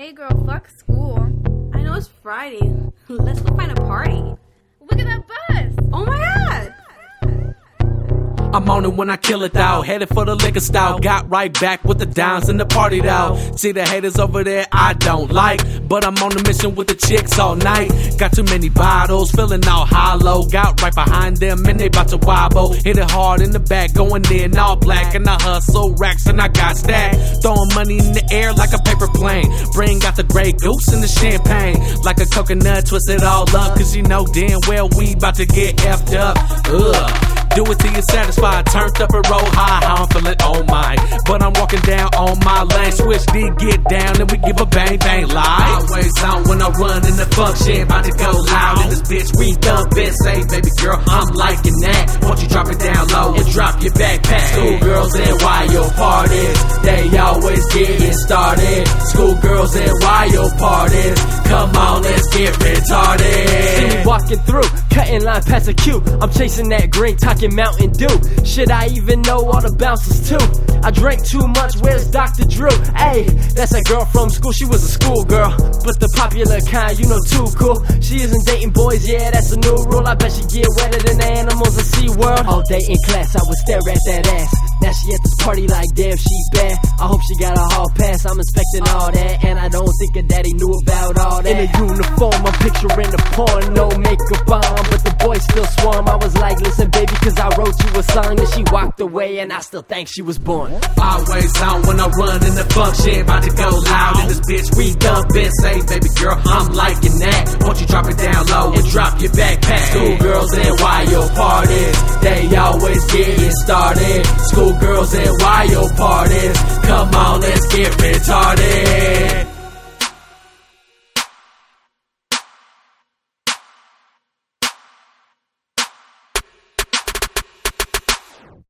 Hey girl, fuck school. I know it's Friday. Let's I'm on it when I kill it though. Headed for the liquor style. Got right back with the downs in the party though. See the haters over there I don't like. But I'm on a mission with the chicks all night. Got too many bottles, feeling all hollow. Got right behind them and they about to wobble. Hit it hard in the back, going in all black. And I hustle racks and I got stack. Throwing money in the air like a paper plane. Bring out the Grey Goose and the champagne. Like a coconut, twist it all up. Cause you know damn well we about to get effed up. Ugh. Do it till you're satisfied. Turned up and roll high, how I'm feeling oh my. But I'm walking down on my lane. Switch D, get down, and we give a bang bang live. Always on when I run in the function. About to go loud in this bitch. We thump it. Say, baby girl, I'm liking that. Won't you drop it down low and drop your backpack? Schoolgirls and. They always getting started. Schoolgirls and wild parties. Come on, let's get retarded. See me walking through, cutting line past. I'm chasing that green, talking Mountain Dew. Should I even know all the bouncers too? I drank too much, where's Dr. Drew? Hey, that's a girl from school, she was a schoolgirl. But the popular kind, you know, too cool. She isn't dating boys, yeah, that's a new rule. I bet she get wetter than the animals in SeaWorld. All day in class, I would stare at that ass. She at this party like damn, she bad. I hope she got a hall pass. I'm inspecting all that, and I don't think her daddy knew about all that. In a uniform, I'm picturing the porn, no makeup on, but the boys still swarm. I was like, listen, baby, cause I wrote you a song, and she walked away, and I still think she was born. Always on when I run in the function. About to go loud in this bitch. We dump it. Say, baby girl, I'm liking that. Won't you drop it down low and drop your backpack? Schoolgirls and wild parties. They always getting started. Schoolgirls and wild parties. Come on, let's get retarded.